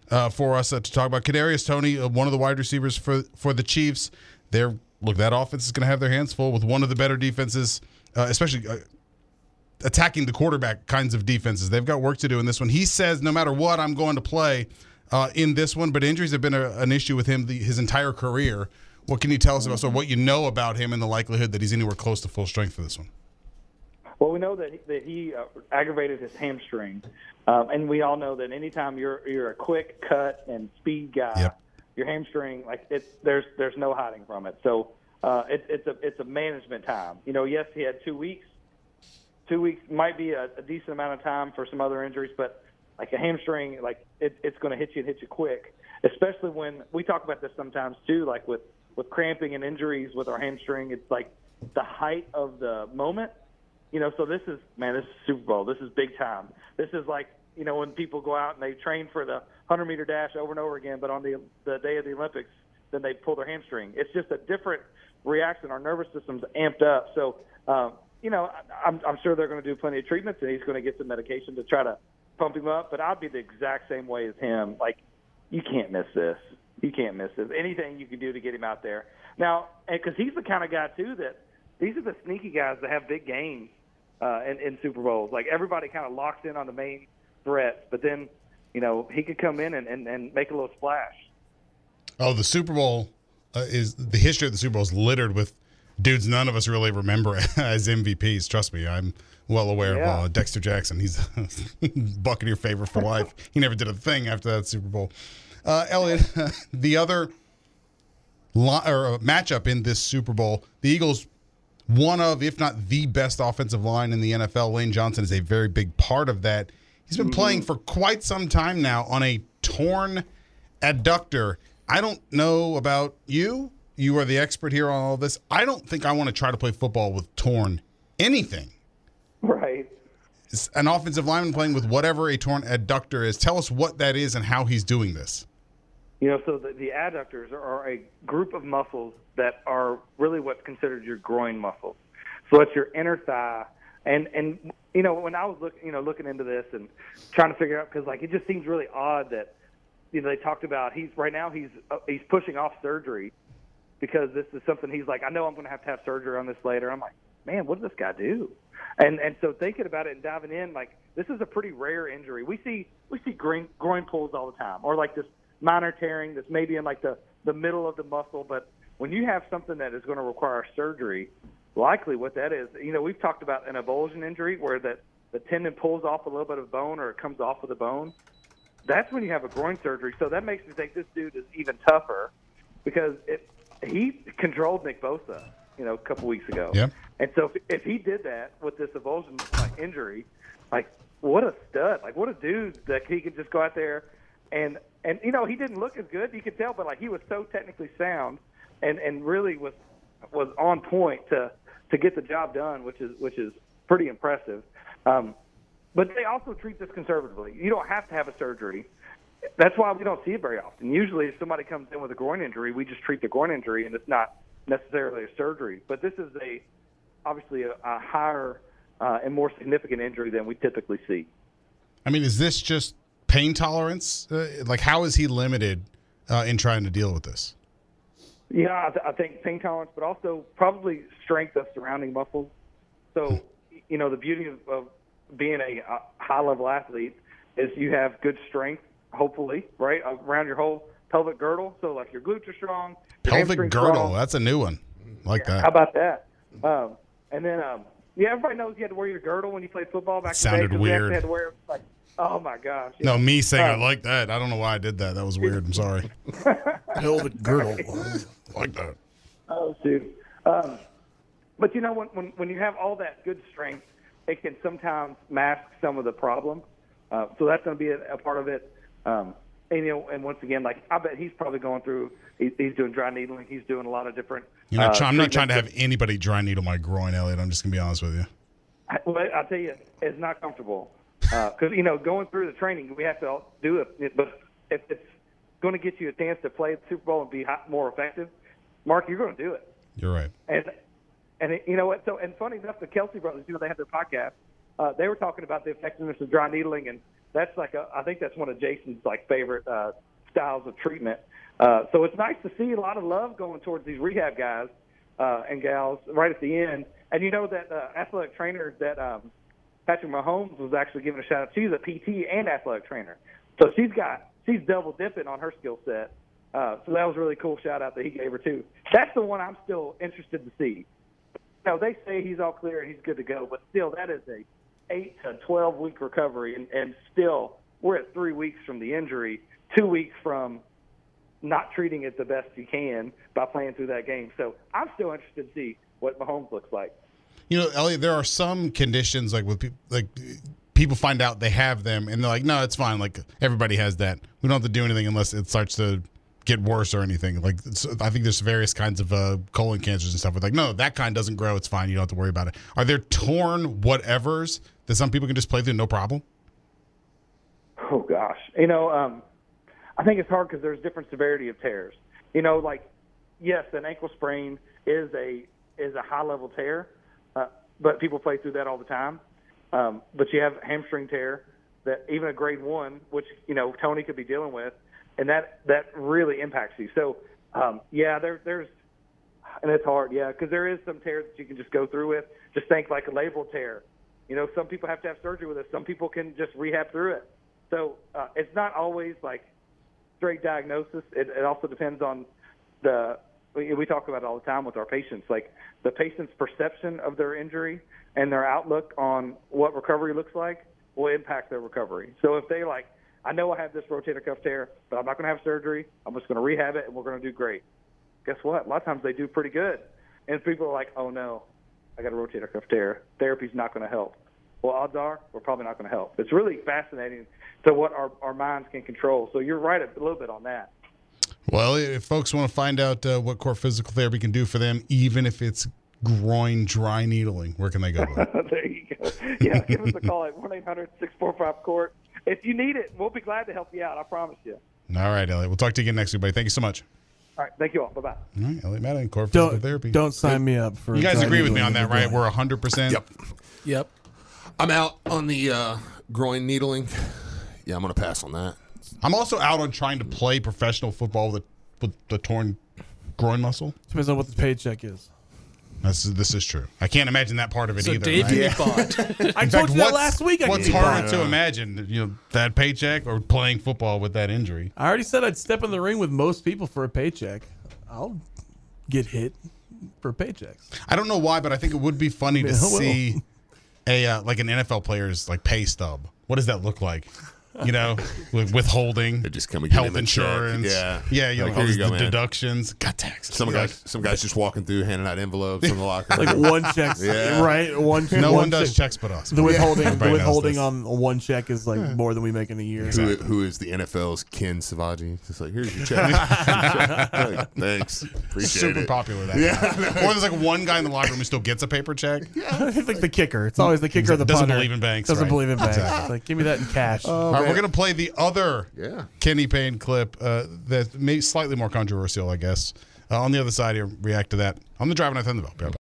uh, for us uh, to talk about. Kadarius Toney, uh, one of the wide receivers for for the Chiefs. They're look that offense is going to have their hands full with one of the better defenses, uh, especially. Attacking the quarterback kinds of defenses. They've got work to do in this one. He says, no matter what, I'm going to play uh, in this one. But injuries have been a, an issue with him the, his entire career. What can you tell us about so what you know about him and the likelihood that he's anywhere close to full strength for this one? Well, we know that he, that he uh, aggravated his hamstring, um, and we all know that anytime you're you're a quick cut and speed guy, Yep. your hamstring like it's there's there's no hiding from it. So uh, it, it's a it's a management time. You know, yes, he had two weeks. Two weeks might be a, a decent amount of time for some other injuries, but like a hamstring, like it, it's going to hit you and hit you quick. Especially when we talk about this sometimes too, like with with cramping and injuries with our hamstring. It's like the height of the moment you know, so this is man, this is Super Bowl. This is big time. This is like you know when people go out and they train for the hundred meter dash over and over again, but on the the day of the Olympics, then they pull their hamstring. It's just a different reaction. Our nervous system's amped up. So um, you know, I'm, I'm sure they're going to do plenty of treatments, and he's going to get some medication to try to pump him up. But I'd be the exact same way as him. Like you can't miss this. You can't miss this. Anything you can do to get him out there now, because he's the kind of guy too that these are the sneaky guys that have big games uh, in, in Super Bowls. Like everybody kind of locks in on the main threats, but then you know he could come in and, and, and make a little splash. Oh, the Super Bowl uh, is the history of the Super Bowl is littered with dudes none of us really remember as MVPs. Trust me, I'm well aware Yeah. of uh, Dexter Jackson. He's a Buccaneer favorite for life. he never did a thing after that Super Bowl. Uh, Elliot, the other li- or uh, matchup in this Super Bowl, the Eagles, one of, if not the best offensive line in the NFL. Lane Johnson is a very big part of that. He's been playing for quite some time now on a torn adductor. I don't know about you. You are the expert here on all this. I don't think I want to try to play football with torn anything. Right. It's An offensive lineman playing with whatever a torn adductor is. Tell us what that is and how he's doing this. You know, so the, the adductors are a group of muscles that are really what's considered your groin muscles. So it's your inner thigh, and and you know when I was looking you know looking into this and trying to figure out because like it just seems really odd that you know they talked about he's right now he's uh, he's pushing off surgery because this is something he's like I know I'm going to have to have surgery on this later. I'm like, man, what does this guy do? And and so thinking about it and diving in, like this is a pretty rare injury. We see we see groin groin pulls all the time, or like this minor tearing that's maybe in like the the middle of the muscle. But when you have something that is going to require surgery, likely what that is, you know, we've talked about an avulsion injury where that the tendon pulls off a little bit of bone or it comes off of the bone. That's when you have a groin surgery. So that makes me think this dude is even tougher because it, he controlled Nick Bosa, you know, a couple weeks ago. Yeah. And so if, if he did that with this avulsion like, injury, like what a stud! Like what a dude that he could just go out there and and you know he didn't look as good. You could tell, but like he was so technically sound and and really was was on point to to get the job done, which is which is pretty impressive. Um, but they also treat this conservatively. You don't have to have a surgery. That's why we don't see it very often. Usually, if somebody comes in with a groin injury, we just treat the groin injury, and it's not necessarily a surgery. But this is a obviously a, a higher uh, and more significant injury than we typically see. I mean, is this just pain tolerance? Uh, like, how is he limited uh, in trying to deal with this? Yeah, I, th- I think pain tolerance, but also probably strength of surrounding muscles. So, you know, the beauty of, of being a, a high level athlete is you have good strength, hopefully, right, around your whole pelvic girdle. So, like your glutes are strong. Pelvic girdle. strong. That's a new one. Like that. How about that? Um, and then, um, yeah, everybody knows you had to wear your girdle when you played football back Sounded in the day. 'cause we actually weird. Had to wear it, like, oh my gosh. No, me saying I Um, like that. I don't know why I did that. That was weird. I'm sorry. Pelvic girdle. like that. Oh, shoot. Um, but you know, when, when when you have all that good strength, it can sometimes mask some of the problem. Uh, so that's going to be a, a part of it. Um, and you know, and once again, like I bet he's probably going through. He, he's doing dry needling. He's doing a lot of different. You know, uh, I'm not trying to have anybody dry needle my groin, Elliot. I'm just gonna be honest with you. I- Well, I'll tell you, it's not comfortable because you know going through the training, we have to all do it. But if it's going to get you a chance to play the Super Bowl and be more effective, Mark, you're going to do it. You're right. And and it, you know what? So and funny enough, the Kelce brothers, you know, they had their podcast. Uh, they were talking about the effectiveness of dry needling, and that's like a, I think that's one of Jason's like favorite uh, styles of treatment. Uh, so it's nice to see a lot of love going towards these rehab guys uh, and gals right at the end. And you know that uh, athletic trainer that um, Patrick Mahomes was actually giving a shout out. She's a PT and athletic trainer, so she's got she's double dipping on her skill set. Uh, so that was a really cool shout out that he gave her too. That's the one I'm still interested to see. You know, they say he's all clear and he's good to go, but still, that is a eight to twelve week recovery, and, and still we're at three weeks from the injury, two weeks from not treating it the best you can by playing through that game. So I'm still interested to see what Mahomes looks like. You know, Elliot, there are some conditions like with people like people find out they have them and they're like, no, it's fine. Like everybody has that. We don't have to do anything unless it starts to get worse or anything. Like I think there's various kinds of uh, colon cancers and stuff. With like, no, that kind doesn't grow. It's fine. You don't have to worry about it. Are there torn whatevers that some people can just play through no problem? Oh gosh, you know, um, I think it's hard because there's different severity of tears. You know, like yes, an ankle sprain is a is a high level tear, uh, but people play through that all the time. Um, but you have hamstring tear that even a grade one, which you know Toney could be dealing with, and that that really impacts you. So um, yeah, there there's and it's hard, yeah, because there is some tears that you can just go through with. Just think like a labral tear. You know, some people have to have surgery with it. Some people can just rehab through it. So uh, it's not always like straight diagnosis. It, it also depends on the. We, we talk about it all the time with our patients, like the patient's perception of their injury and their outlook on what recovery looks like will impact their recovery. So if they like, I know I have this rotator cuff tear, but I'm not going to have surgery. I'm just going to rehab it, and we're going to do great. Guess what? A lot of times they do pretty good, and people are like, "Oh no, I got a rotator cuff tear. Therapy's not going to help." Well, odds are we're probably not going to help. It's really fascinating to what our, our minds can control. So you're right a little bit on that. Well, if folks want to find out uh, what KORT physical therapy can do for them, even if it's groin dry needling, where can they go? there you go. Yeah, give us a call at 1 800 645 KORT. If you need it, we'll be glad to help you out. I promise you. All right, Elliot. We'll talk to you again next week, buddy. Thank you so much. All right. Thank you all. Bye bye. All right, Elliot Madden, KORT physical Don't therapy. don't sign me up for. You guys agree with me on that, right? groin. We're 100%. Yep. Yep. I'm out on the uh, groin needling. Yeah, I'm gonna pass on that. I'm also out on trying to play professional football with, with the torn groin muscle. Depends on what the paycheck is. This is, this is true. I can't imagine that part of it So either. Dave right? can get. I In told fact, you that what's- last week. I what's could harder to imagine? You know, that paycheck or playing football with that injury? I already said I'd step in the ring with most people for a paycheck. I'll get hit for paychecks. I don't know why, but I think it would be funny to Yeah, well. see a uh, like an NFL player's like pay stub. What does that look like? You know, with withholding, just come and give health him a check. insurance. Yeah. yeah, you Like, know, here all you go, the man. deductions, got taxes. Some You're guys, some guys just walking through, handing out envelopes in the locker. Like one check, Yeah. right? One. No one one does check. checks but us. The withholding, the withholding on one check is like more than we make in a year. Who, who is the NFL's Ken Savaji? It's like, here's your check. Like, Thanks. Appreciate super it. popular. That Yeah. guy. or there's like one guy in the locker room who still gets a paper check. Yeah, it's like the kicker. It's always the kicker. or The Doesn't believe in banks, Doesn't right. believe in banks. Like give me that in cash. Oh, all we're gonna play the other Yeah. Kenny Payne clip uh, that may slightly more controversial, I guess. Uh, on the other side here, react to that on the Driving at Thunderbelt.